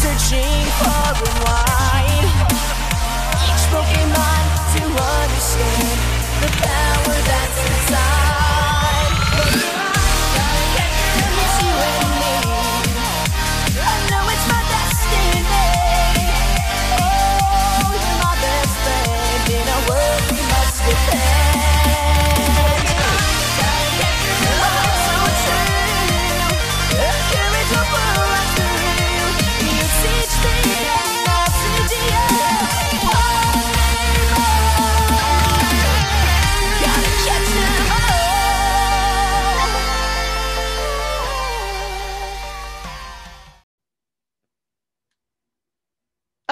searching far and wide. Each Pokemon to understand the power that's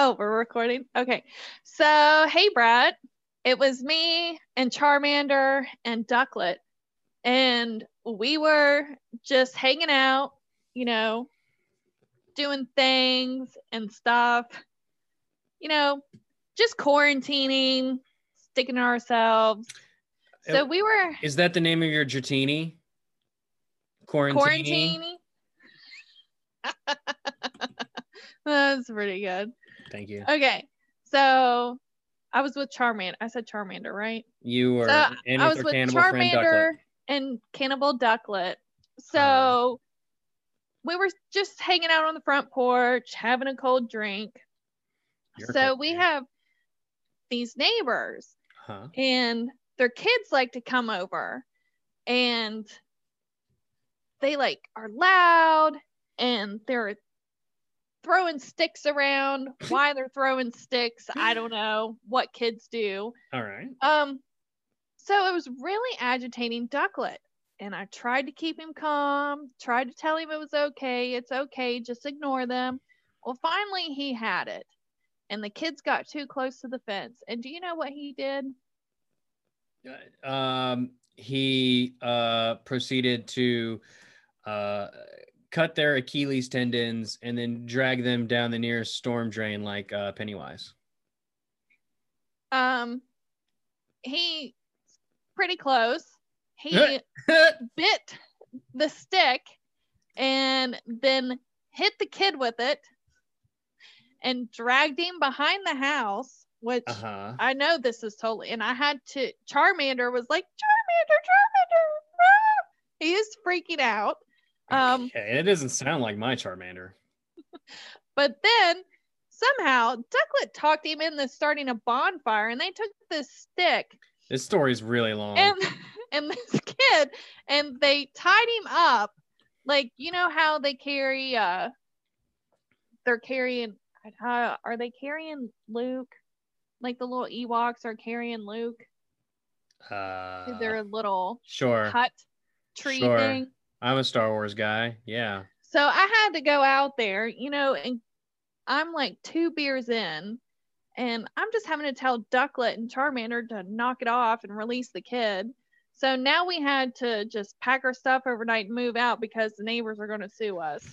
Oh, we're recording. Okay. So, hey, Brett. It was me and Charmander and Ducklett. And we were just hanging out, you know, doing things and stuff, you know, just quarantining, sticking to ourselves. So, we were Is that the name of your Dratini? Quarantini. quarantining. That's pretty good. Thank you. Okay. So, I was with Charmander. I said Charmander, right? You were So in I was with. Charmander and Cannibal Ducklett. So Uh-huh. we were just hanging out on the front porch, having a cold drink. So cold, we have these neighbors, Huh? and their kids like to come over, and they like are loud, and they're throwing sticks around. Why they're throwing sticks, I don't know. What kids do. All right. Um, so it was really agitating Ducklett. And I tried to keep him calm, tried to tell him it was okay, it's okay, just ignore them. Well, finally he had it. And the kids got too close to the fence. And do you know what he did? Um, he uh, proceeded to uh, cut their Achilles tendons and then drag them down the nearest storm drain like uh, Pennywise. Um he pretty close. He bit the stick and then hit the kid with it and dragged him behind the house, which uh huh. I know this is totally, and I had to. Charmander was like, Charmander, Charmander, ah!" he is freaking out. Um, Okay, it doesn't sound like my Charmander. but then somehow Ducklett talked him into starting a bonfire, and they took this stick This story's really long. and and this kid, and they tied him up, like you know how they carry, uh, they're carrying. Uh, are they carrying Luke? Like the little Ewoks are carrying Luke uh, their little sure. hut tree Sure. thing. I'm a Star Wars guy. Yeah. So I had to go out there, you know, and I'm like two beers in, and I'm just having to tell Ducklett and Charmander to knock it off and release the kid. So now we had to just pack our stuff overnight and move out because the neighbors are going to sue us.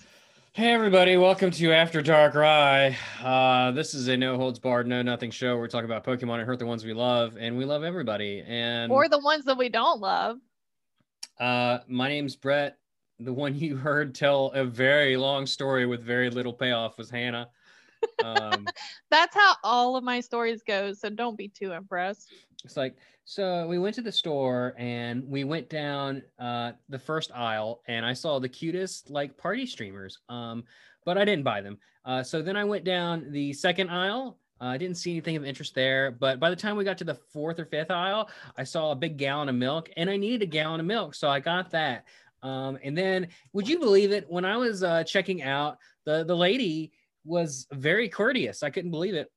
Hey everybody, welcome to After Dark Rye. Uh, this is a no holds barred, no nothing show. We're talking about Pokemon and hurt the ones we love, and we love everybody. And or the ones that we don't love. Uh, my name's Brett. The one you heard tell a very long story with very little payoff was Hannah. Um, That's how all of my stories go. So don't be too impressed. it's like so we went to the store and we went down uh, the first aisle and I saw the cutest like party streamers. Um, but I didn't buy them. Uh, so then I went down the second aisle. Uh, I didn't see anything of interest there. But by the time we got to the fourth or fifth aisle, I saw a big gallon of milk and I needed a gallon of milk. So I got that. Um, and then, would you believe it? When I was uh, checking out, the, the lady was very courteous. I couldn't believe it.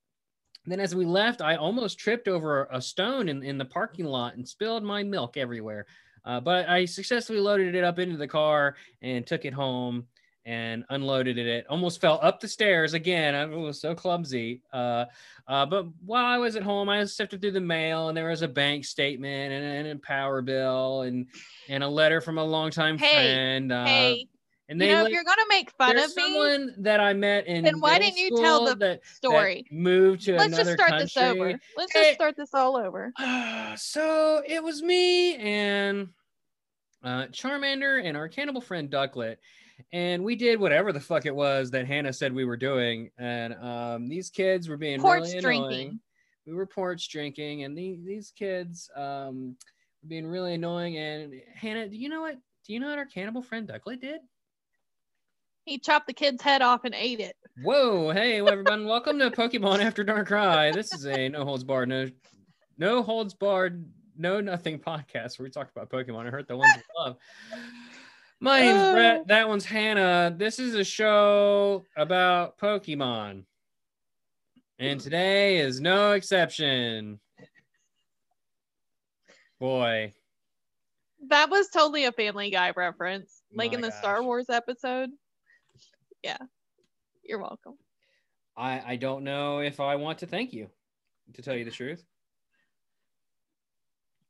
Then, as we left, I almost tripped over a stone in, in the parking lot and spilled my milk everywhere. Uh, but I successfully loaded it up into the car and took it home and unloaded it. Almost fell up the stairs again. I was so clumsy. Uh, uh, but while I was at home, I sifted through the mail and there was a bank statement and, and a power bill and and a letter from a longtime Hey, friend. Uh, hey, and you know, let- if you're going to make fun of me, someone that I met in then why didn't you tell the that, that story. moved to Let's just start country. this over. Let's Hey. just start this all over. so it was me and uh, Charmander and our cannibal friend Ducklett, and we did whatever the fuck it was that Hannah said we were doing. And um, these kids were being Porch really drinking. annoying. We were porch drinking, and the, these kids um, were being really annoying. And Hannah, do you know what? Do you know what our cannibal friend Ducklett did? He chopped the kid's head off and ate it. Whoa, hey everyone, welcome to Pokemon After Dark Cry. This is a no holds barred, no no holds barred, no nothing podcast where we talk about Pokemon. I heard the ones we love. My name's Oh. Brett. Uh. That one's Hannah. This is a show about Pokemon. And hmm. today is no exception. Boy, That was totally a Family Guy reference, oh like in My the Star. Wars episode. Yeah, you're welcome. I I don't know if I want to thank you, to tell you the truth.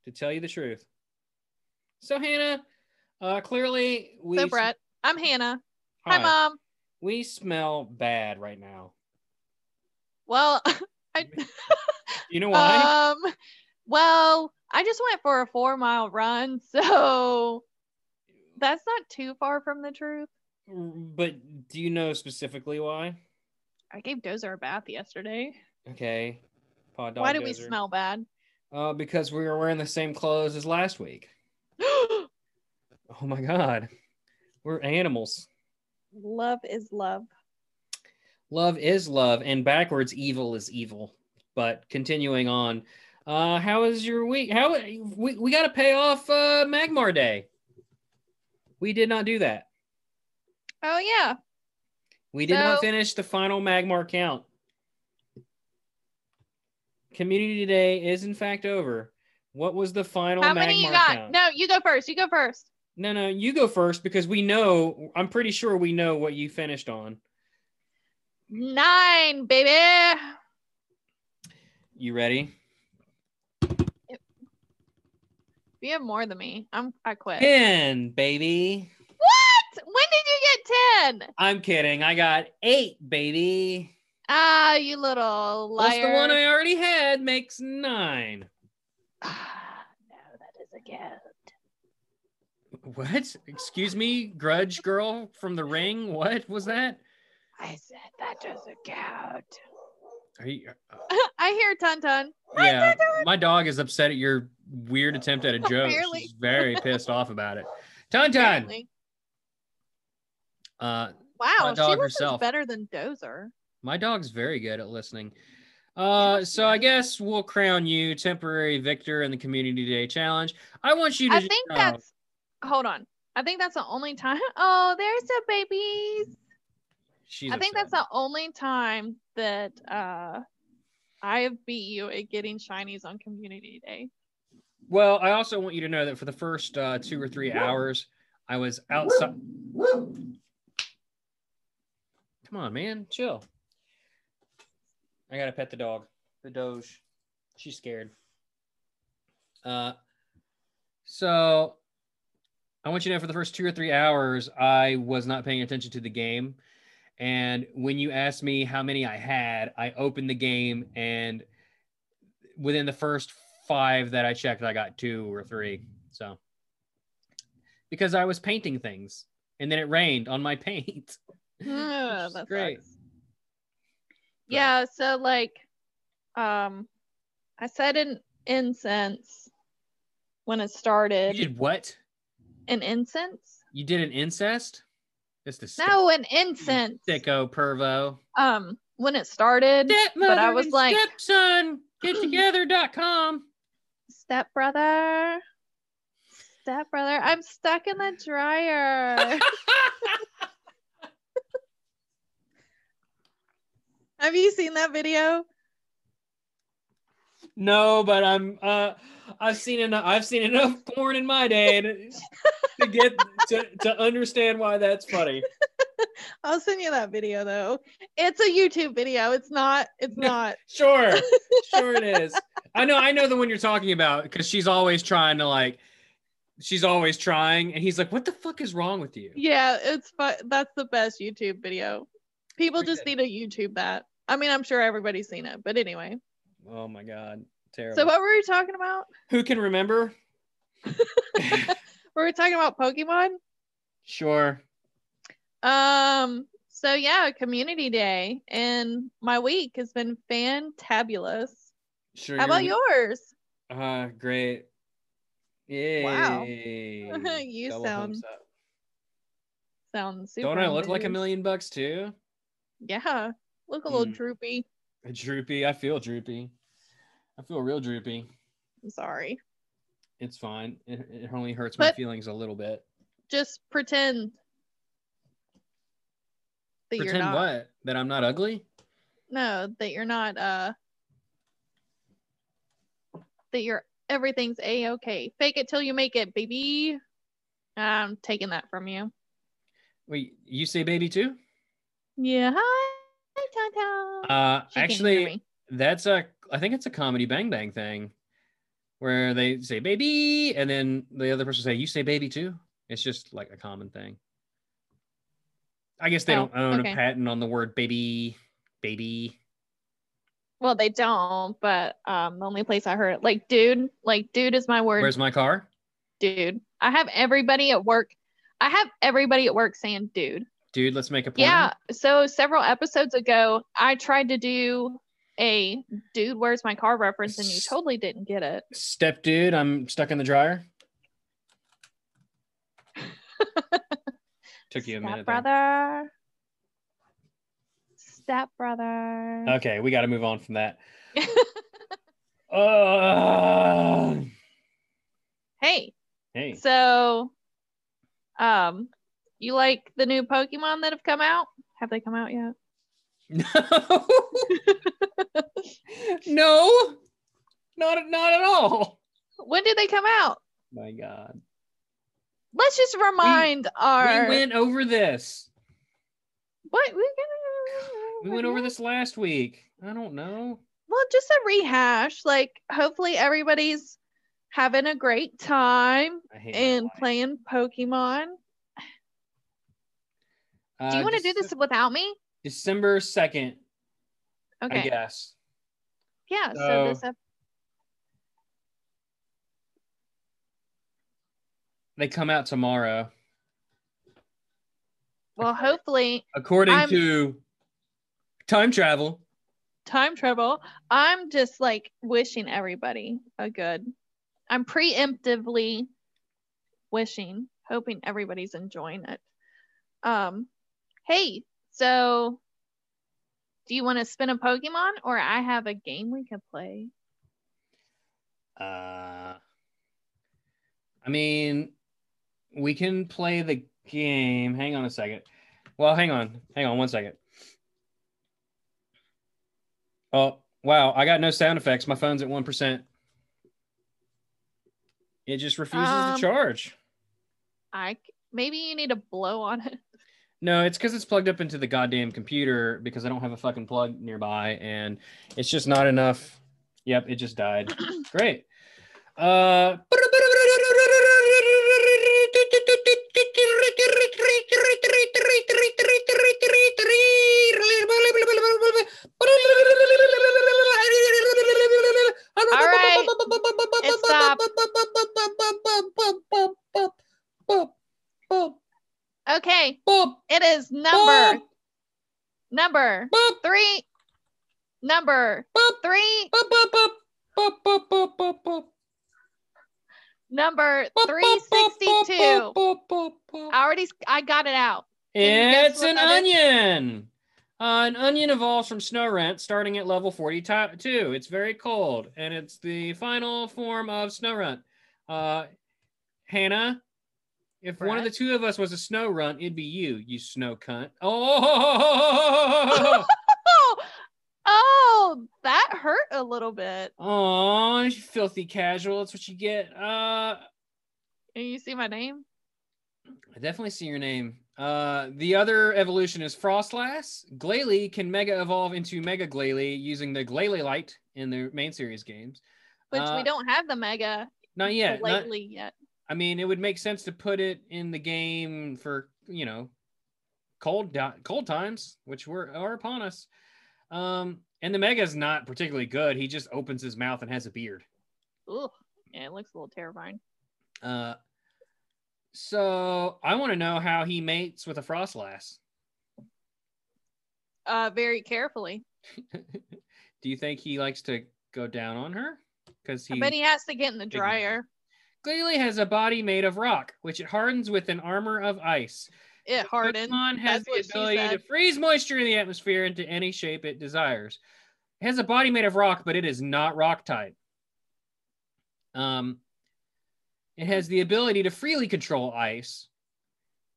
To tell you the truth. So Hannah, uh, clearly we so, Brett, I'm Hannah. Hi, Hi. Mom. we smell bad right now. Well, I, You know why? um, well, I just went for a four mile run, so that's not too far from the truth. but do you know specifically why? I gave Dozer a bath yesterday. Okay. Paw dog Why do we smell bad? Uh, because we were wearing the same clothes as last week. Oh my god. We're animals. love is love. Love is love, and backwards, evil is evil. But continuing on, uh, how is your week? How we, we got to pay off uh, Magmar Day. We did not do that. Oh yeah. We did not finish the final Magmar count. Community Day is in fact over. What was the final How Magmar many you got? count? No, you go first. You go first. No, no, you go first because we know. I'm pretty sure we know what you finished on. Nine, baby. You ready? You have more than me. I'm. I quit. Ten, baby. What? When did you get ten? I'm kidding. I got eight, baby. Ah, you little liar. Plus the one I already had makes nine. Ah, no, that is a gift. What? Excuse me, grudge girl from the ring. What was that? I said that doesn't count. Are you, I hear Tun Tun. yeah, my dog is upset at your weird attempt at a joke. Barely. She's very pissed off about it. Ton Ton. Apparently. Uh, Wow, Hot she dog listens herself. better than Dozer. my dog's very good at listening. Uh, so I guess we'll crown you temporary victor in the Community Day Challenge. I want you to. I think know- that's. Hold on. I think that's the only time. Oh, there's the babies. She's I think upset. that's the only time that uh I have beat you at getting shinies on Community Day. Well, I also want you to know that for the first uh, two or three hours, I was outside. Come on, man, chill. I gotta pet the dog, the Doge. She's scared. Uh, so I want you to know for the first two or three hours, I was not paying attention to the game. And when you asked me how many I had, I opened the game and within the first five that I checked, I got two or three. So because I was painting things and then it rained on my paint. Ugh, is that great. sucks. Yeah, so like um I said an incense when it started. You did what? An incense? You did an incest? It's the No, an incense. sicko pervo. Um when it started, but I was like stepson get together.com. stepbrother. Stepbrother, I'm stuck in the dryer. Have you seen that video? no, but I'm uh I've seen enough I've seen enough porn in my day to, get to, to understand why that's funny. I'll send you that video though. It's a YouTube video. It's not. It's not. Sure. Sure it is. I know I know the one you're talking about because she's always trying to like she's always trying and he's like, What the fuck is wrong with you? Yeah, it's fun. That's the best YouTube video. People just need to YouTube that. I mean, I'm sure everybody's seen it, but anyway. Oh my god. Terrible. So what were we talking about? Who can remember? We're We're talking about Pokemon. Sure. Um. So yeah, Community Day, and my week has been fantabulous. Sure. How about yours? Uh, great. Yay. Wow. You Double sound. Sounds super. Don't I look like a million bucks too? Yeah, look a little Hmm. droopy. Droopy. I feel droopy. I feel real droopy. I'm sorry. It's fine. It, it only hurts my feelings a little bit. Just pretend that you're Pretend not. what? That I'm not ugly? No, that you're not. Uh, that you're everything's a okay. Fake it till you make it, baby. I'm taking that from you. Wait, you say baby too? Yeah. Hi, Tata. Uh, She actually, that's a. I think it's a comedy Bang Bang thing, where they say baby, and then the other person say you say baby too. It's just like a common thing. I guess they Oh, don't own okay. a patent on the word baby, baby. Well, they don't, but um, the only place I heard it, like, dude, like, dude is my word. Where's my car? dude. I have everybody at work. I have everybody at work saying dude. Dude, let's make a porno. Yeah. So several episodes ago, I tried to do a dude, where's my car reference, and you totally didn't get it. Step dude, I'm stuck in the dryer. Took you a Step minute. there. brother. Step brother. Okay, we got to move on from that. Uh, hey, hey, so um you like the new Pokemon that have come out? Have they come out yet? No, no, not not at all. When did they come out? My God, Let's just remind our we went over this. what we, We went over this last week. I don't know. Well, just a rehash. Like hopefully everybody's having a great time I hate my and playing Pokemon. Do you Uh, want to do this without me? December second? I Okay. guess. Yeah. So, So- this ep- They come out tomorrow, well, hopefully according I'm- to time travel. time travel. I'm just like wishing everybody a good. I'm preemptively wishing, hoping everybody's enjoying it. Um, hey, so do you want to spin a Pokemon or I have a game we could play? Uh, I mean, we can play the game. Hang on a second. Well, hang on. Hang on one second. Oh, wow. I got no sound effects. My phone's at 1%. It just refuses Um, to charge. I maybe you need to blow on it. No, it's because it's plugged up into the goddamn computer because I don't have a fucking plug nearby and it's just not enough. Yep, it just died. Great. Uh number three. Number three. Number three sixty two. I already I got it out. Can It's an onion. Uh, an onion evolves from Snorunt starting at level 42. It's very cold, and it's the final form of Snorunt. Uh, Hannah, if one of the two of us was a Snorunt, it'd be you, you snow cunt. Oh, Oh, that hurt a little bit. oh, you filthy casual. That's what you get. Uh, And you see my name? I definitely see your name. Uh, the other evolution is Froslass. Glalie can mega evolve into Mega Glalie using the Glalitite in the main series games. Which Uh, we don't have the mega Not yet. not- lately yet. I mean, it would make sense to put it in the game for you know cold cold times, which were are upon us. Um, and the Mega is not particularly good. He just opens his mouth and has a beard. Ugh. Yeah, it looks a little terrifying. Uh, So I want to know how he mates with a Froslass. Uh, very carefully. Do you think he likes to go down on her? Because he, I bet he has to get in the dryer. Clearly has a body made of rock, which it hardens with an armor of ice. It hardens. Pokemon has That's the ability to freeze moisture in the atmosphere into any shape it desires. It has a body made of rock, but it is not rock type. Um, it has the ability to freely control ice,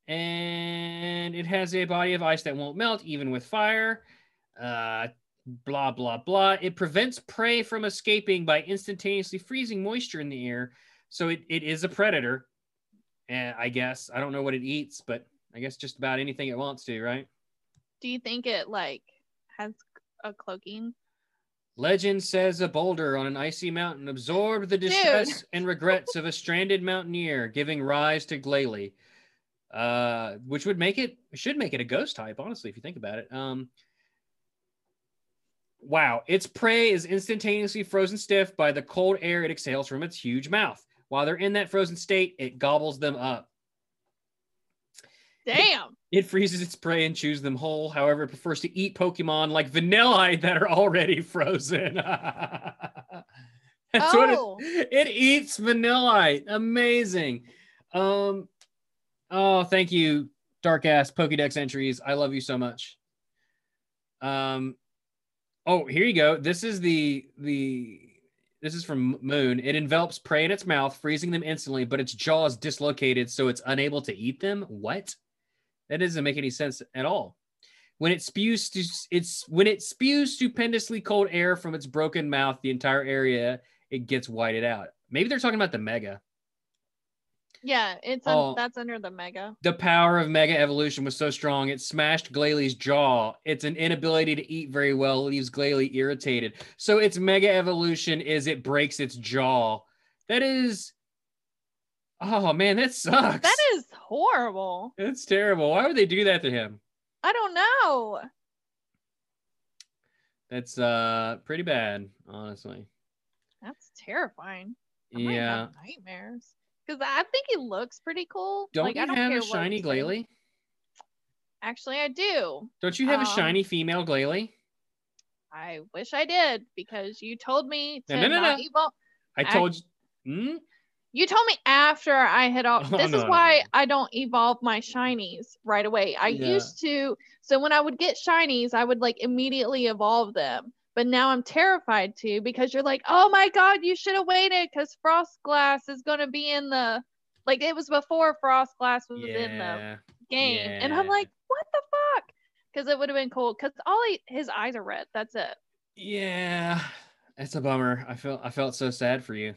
and it has a body of ice that won't melt even with fire. Uh, blah blah blah. It prevents prey from escaping by instantaneously freezing moisture in the air. So it, it is a predator. And I guess I don't know what it eats, but I guess just about anything it wants to, right? Do you think it like has a cloaking? Legend says a boulder on an icy mountain absorbed the distress and regrets of a stranded mountaineer, giving rise to Glalie, uh, which would make it should make it a ghost type, honestly, if you think about it. Um, wow, its prey is instantaneously frozen stiff by the cold air it exhales from its huge mouth. While they're in that frozen state, it gobbles them up. Damn. It freezes its prey and chews them whole. However, it prefers to eat Pokemon like Vanillite that are already frozen. That's what Oh. it, it eats Vanillite. Amazing. Um, oh, thank you, dark ass Pokédex entries. I love you so much. Um, oh, here you go. This is the the this is from Moon. It envelops prey in its mouth, freezing them instantly, but its jaw is dislocated, so it's unable to eat them. What? That doesn't make any sense at all. When it spews, it's when it spews stupendously cold air from its broken mouth, the entire area it gets whited out. Maybe they're talking about the mega. Yeah, it's un- Oh. that's under the mega. The power of mega evolution was so strong it smashed Glalie jaw. It's an inability to eat very well, leaves Glalie irritated. So its mega evolution is it breaks its jaw. That is Oh man, that sucks. That is horrible. It's terrible. Why would they do that to him? I don't know. That's uh pretty bad, honestly. That's terrifying. I Yeah. nightmares. Because I think he looks pretty cool. Don't like, you I don't have a shiny. Glalie? Actually, I do. Don't you have a Um, shiny female Glalie? I wish I did because you told me to No, no, no, not no. evolve. I told you. Hmm? You told me after I had all. Oh, this no, is why no. I don't evolve my shinies right away. I Yeah. used to. So when I would get shinies, I would like immediately evolve them. But now I'm terrified to because you're like, oh my god, you should have waited because Frost Glass is gonna be in the. Like it was before Frost Glass was in the Yeah. game, and I'm like, what the fuck? Because it would have been cool. Because all he, his eyes are red. That's it. Yeah. It's a bummer. I felt I felt so sad for you.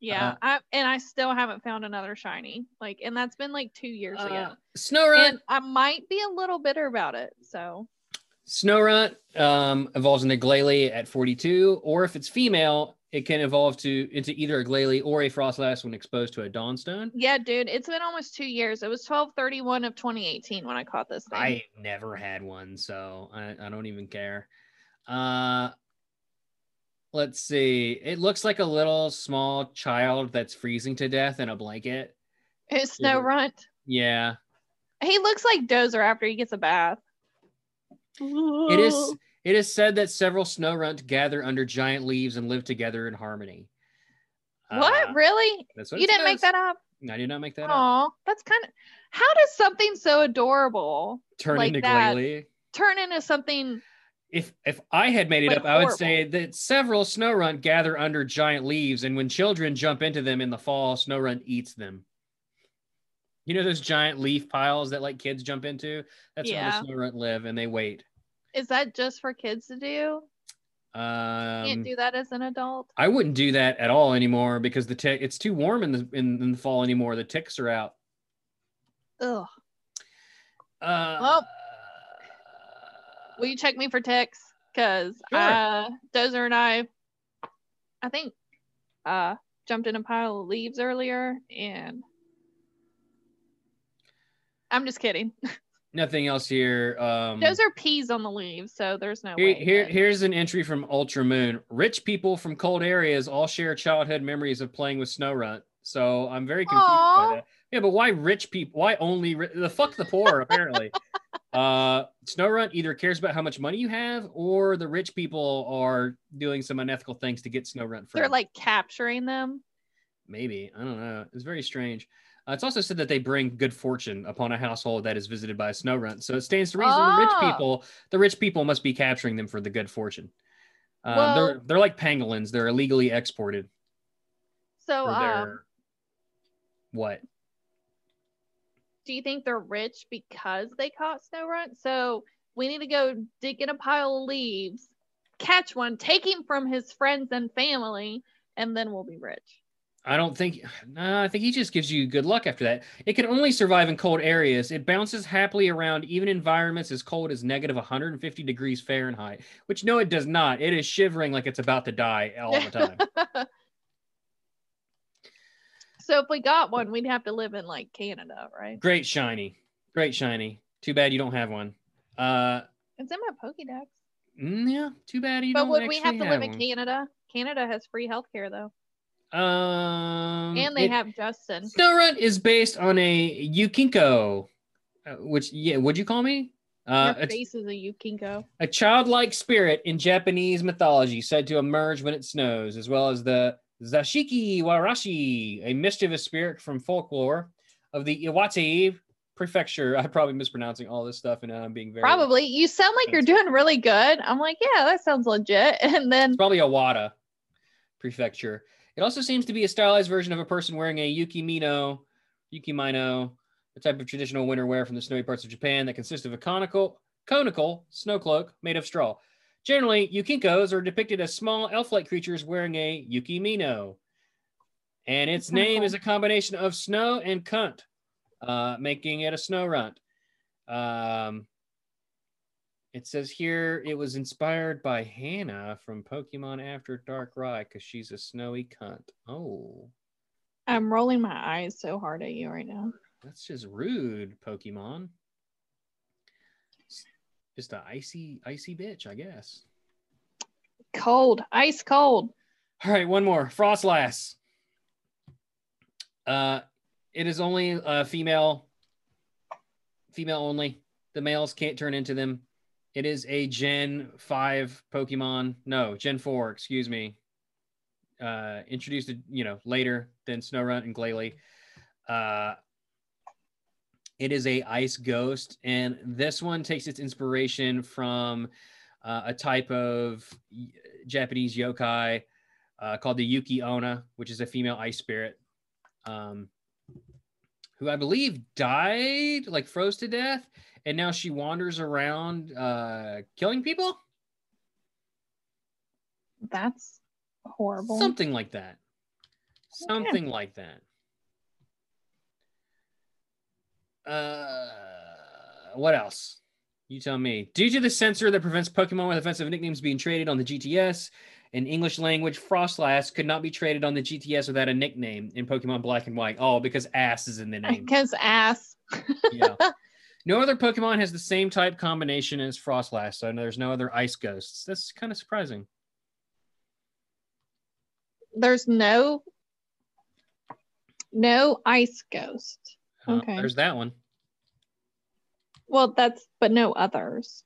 Yeah, Uh-huh. I and I still haven't found another shiny. Like, and that's been like two years ago. Snow Run. and I might be a little bitter about it. So Snorunt um, evolves into Glalie at 42, or if it's female, it can evolve to into either a Glalie or a Froslass when exposed to a Dawnstone. yeah, dude, it's been almost two years. It was twelve thirty one of twenty eighteen when I caught this thing. I never had one, so I, I don't even care. Uh, let's see. It looks like a little small child that's freezing to death in a blanket. it's Snorunt. Yeah, He looks like Dozer after he gets a bath. It is. It is said that several Snorunt gather under giant leaves and live together in harmony. What? Uh, really? that's what You didn't make that up? I did not make that up. Oh, that's kind of. How does something so adorable Turn like into that. Glalie. turn into something? if if I had made it Like up, I would say that several Snorunt gather under giant leaves, and when children jump into them in the fall, Snorunt eats them. You know those giant leaf piles that like kids jump into? That's Yeah. where the Snorunt live, and they wait. Is that just for kids to do? Um, Can't do that as an adult. I wouldn't do that at all anymore because the tick it's too warm in the in, in the fall anymore. The ticks are out. Ugh. Uh, Well, Will you check me for ticks? Cause Sure. uh, Dozer and I, I think, uh, jumped in a pile of leaves earlier, and I'm just kidding. nothing else here. Um, are peas on the leaves, so there's no Here, way. here, that- here's an entry from Ultra Moon. Rich people from cold areas all share childhood memories of playing with Snorunt. So I'm very confused Aw. by that. Yeah, but why rich people? Why only ri- the fuck the poor? Apparently, uh, SnowRun either cares about how much money you have, or the rich people are doing some unethical things to get SnowRun free. They're like capturing them. Maybe I don't know. It's very strange. Uh, it's also said that they bring good fortune upon a household that is visited by a snow run. So it stands to reason the rich Oh. people, the rich people must be capturing them for the good fortune. Uh, Well- they're they're like pangolins. They're illegally exported. So, um, what? do you think they're rich because they caught snow run? So we need to go dig in a pile of leaves, catch one, take him from his friends and family, and then we'll be rich. I don't think. No, I think he just gives you good luck after that. It can only survive in cold areas. It bounces happily around even environments as cold as negative 150 degrees Fahrenheit. Which no, it does not. It is shivering like it's about to die all the time. so if we got one, we'd have to live in like Canada, right? Great shiny, great shiny. Too bad you don't have one. Uh, It's in my Pokédex. mm, yeah, too bad you But don't. would we have to live in. Canada? Canada has free healthcare though, Um, and they it- have Justin. Snowrun is based on a Yukinko, uh, which yeah, would you call me? Uh, Your face is a Yukinko. a childlike spirit in Japanese mythology said to emerge when it snows, as well as the Zashiki Warashi, a mischievous spirit from folklore of the Iwate prefecture. I'm probably mispronouncing all this stuff, and I'm being very Probably. You sound like you're doing really good. I'm like, yeah, that sounds legit. And then It's probably Awada prefecture. It also seems to be a stylized version of a person wearing a yukimino, yukimino, a type of traditional winter wear from the snowy parts of Japan that consists of a conical, conical snow cloak made of straw. Generally, yukinkos are depicted as small elf-like creatures wearing a yukimino, and its That's name cool. is a combination of snow and cunt, uh, making it a snow runt. Um, it says here it was inspired by Hannah from Pokemon After Dark Ride because she's a snowy cunt. Oh, I'm rolling my eyes so hard at you right now. that's just rude, Pokemon. Just a icy, icy bitch, I guess. Cold, ice cold. All right, one more. Froslass. Uh, it is only uh, female, female only. The males can't turn into them. It is a Gen 5 Pokemon. No, Gen 4, excuse me. Uh, introduced, you know, later than Snowrun and Glalie. Uh, it is a ice ghost, and this one takes its inspiration from uh, a type of Japanese yokai uh, called the Yuki Onna, which is a female ice spirit, um, who I believe died, like froze to death, and now she wanders around uh, killing people, That's horrible. something like that, something like that. Uh, what else? You tell me. Due to the censor that prevents Pokemon with offensive nicknames being traded on the GTS, in English language, Froslass could not be traded on the GTS without a nickname in Pokemon Black and White. Oh, because ass is in the name. Because ass. yeah. No other Pokemon has the same type combination as Froslass, so there's no other ice ghosts. That's kind of surprising. There's no no ice ghost. Uh, Okay. There's that one. Well, that's but no others.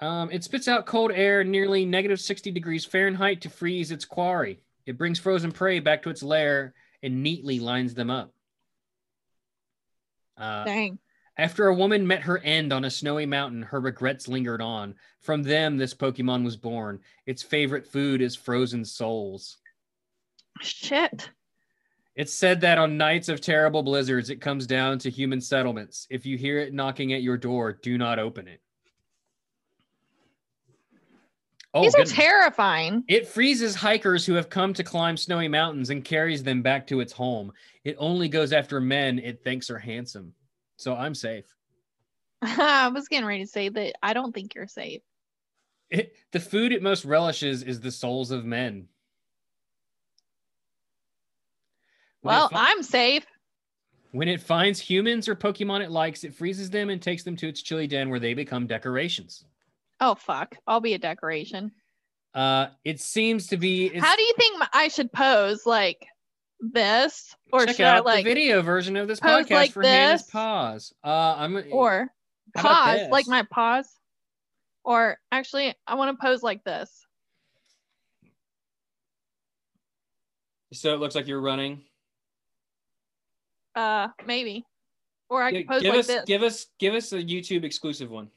Um, it spits out cold air nearly negative 60 degrees Fahrenheit to freeze its quarry. It brings frozen prey back to its lair and neatly lines them up. Uh, Dang. After a woman met her end on a snowy mountain, her regrets lingered on. From them, this Pokemon was born. Its favorite food is frozen souls. Shit. It's said that on nights of terrible blizzards, it comes down to human settlements. If you hear it knocking at your door, do not open it. Oh, These are goodness. terrifying. It freezes hikers who have come to climb snowy mountains and carries them back to its home. It only goes after men it thinks are handsome. So I'm safe. I was getting ready to say that I don't think you're safe. It, the food it most relishes is the souls of men. When Well, I'm safe. when it finds humans or Pokemon it likes, it freezes them and takes them to its chilly den where they become decorations. Oh fuck. I'll be a decoration. Uh, it seems to be. How do you think I should pose? Like this, or Check should I out like, the video version of this pose podcast like for Hannah's this? pause. Uh, I'm or pause, like my pause, or actually, I want to pose like this. so it looks like you're running. Uh, maybe, or I Gi- could pose give like us, this. give us, give us a YouTube exclusive one.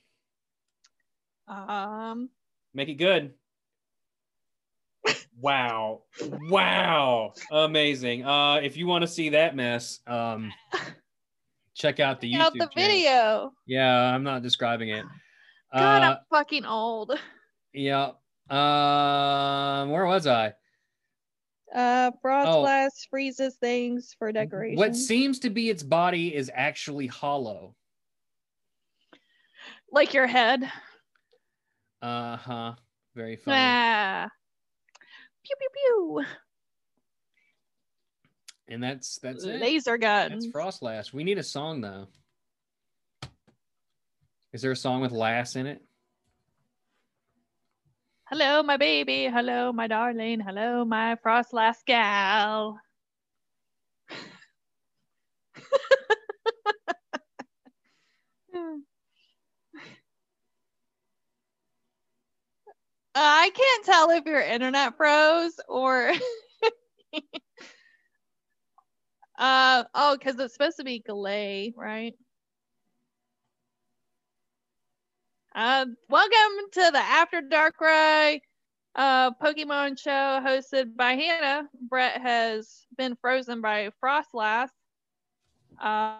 um, Make it good. Wow. Wow. Amazing. Uh if you want to see that mess, um check out the check YouTube out the channel. video. Yeah, I'm not describing it. God, Uh, I'm fucking old. yeah. Um where was I? Uh, frost Oh. glass freezes things for decoration. What seems to be its body is actually hollow. like your head? Uh-huh. Very funny. Ah. Pew pew pew. And that's that's it. Laser guns. That's Froslass. We need a song though. Is there a song with lass in it? Hello, my baby. Hello, my darling. Hello, my frost last gal. I can't tell if your internet froze or uh oh, because it's supposed to be Galay, right? Uh, welcome to the After Dark Ray uh, Pokemon show hosted by Hannah. Brett has been frozen by Froslass. Uh,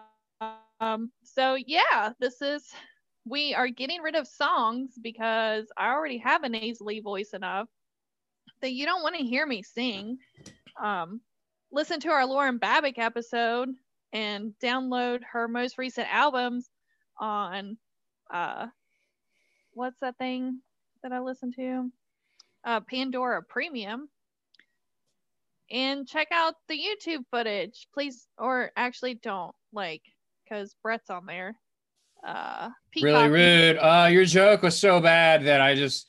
um, so yeah, this is we are getting rid of songs because I already have a nasally voice enough that you don't want to hear me sing. Um, listen to our Lauren Babick episode and download her most recent albums on uh what's that thing that I listen to? Uh, Pandora Premium. And check out the YouTube footage, please. Or actually, don't like because Brett's on there. Uh, Really rude. Uh, your joke was so bad that I just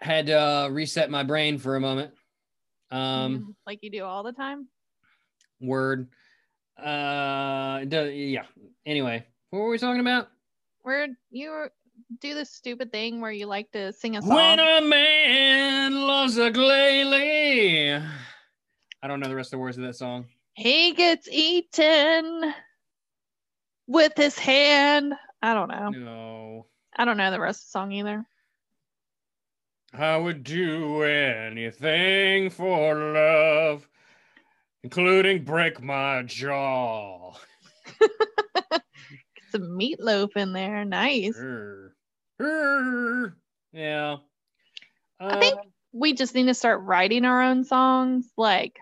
had to uh, reset my brain for a moment. Um, Mm, like you do all the time. word. Uh, yeah. Anyway, what were we talking about? Where you do this stupid thing where you like to sing a song. When a man loves a glalie. I don't know the rest of the words of that song. he gets eaten with his hand. I don't know. No. I don't know the rest of the song either. I would do anything for love, including break my jaw. Get some meatloaf in there. Nice. Yeah. I think Uh, we just need to start writing our own songs. Like,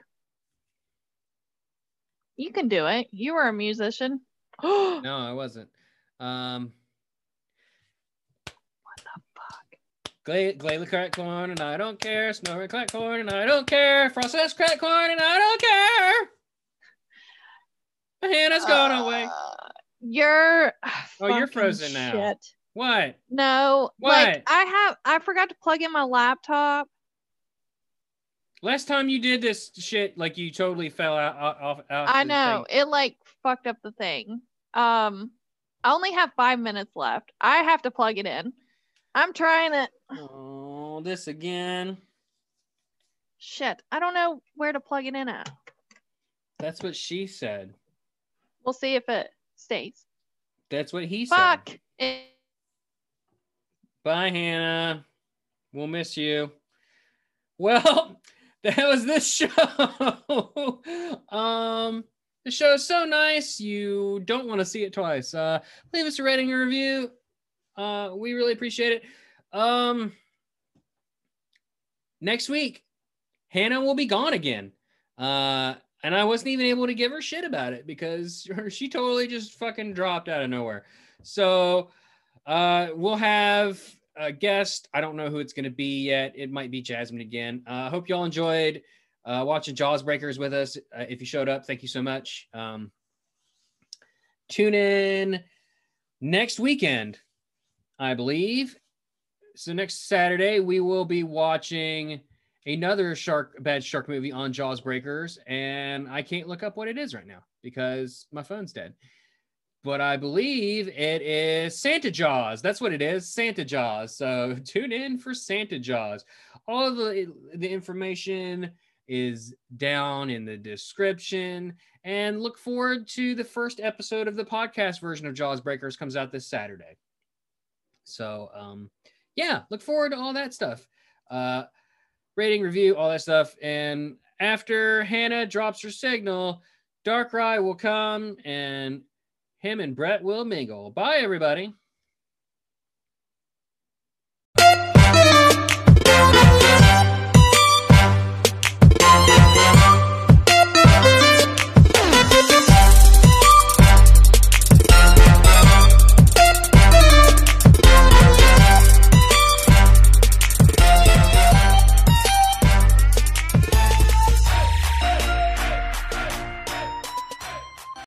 you can do it. You are a musician. no, I wasn't. Um, what the fuck? Glalie crack corn and I don't care. Snorri crack corn and I don't care. Froslass crack corn and I don't care. Hannah's gone away. Uh, You're. Oh, you're frozen now. What? No, What? like I have. I forgot to plug in my laptop. Last time you did this shit, like you totally fell out off. off I know thing. it like fucked up the thing. Um, I only have five minutes left. I have to plug it in. I'm trying it. Oh, this again. Shit, I don't know where to plug it in at. That's what she said. We'll see if it stays. That's what he said. Fuck. It- Bye, Hannah. We'll miss you. Well, that was this show. um, the show is so nice. You don't want to see it twice. Uh, leave us a rating and review. Uh, we really appreciate it. Um, next week, Hannah will be gone again. Uh, and I wasn't even able to give her shit about it because she totally just fucking dropped out of nowhere. So, uh, we'll have a guest. I don't know who it's going to be yet. It might be Jasmine again. I uh, hope y'all enjoyed uh, watching Jaws Breakers with us. Uh, if you showed up, thank you so much. Um, tune in next weekend, I believe. So next Saturday, we will be watching another shark bad shark movie on Jaws Breakers, and I can't look up what it is right now because my phone's dead. But I believe it is Santa Jaws. That's what it is, Santa Jaws. So tune in for Santa Jaws. All the the information is down in the description, and look forward to the first episode of the podcast version of Jaws Breakers comes out this Saturday. So um, yeah, look forward to all that stuff. Uh, rating, review, all that stuff. And after Hannah drops her signal, Darkrai will come and him and Brett will mingle. Bye, everybody.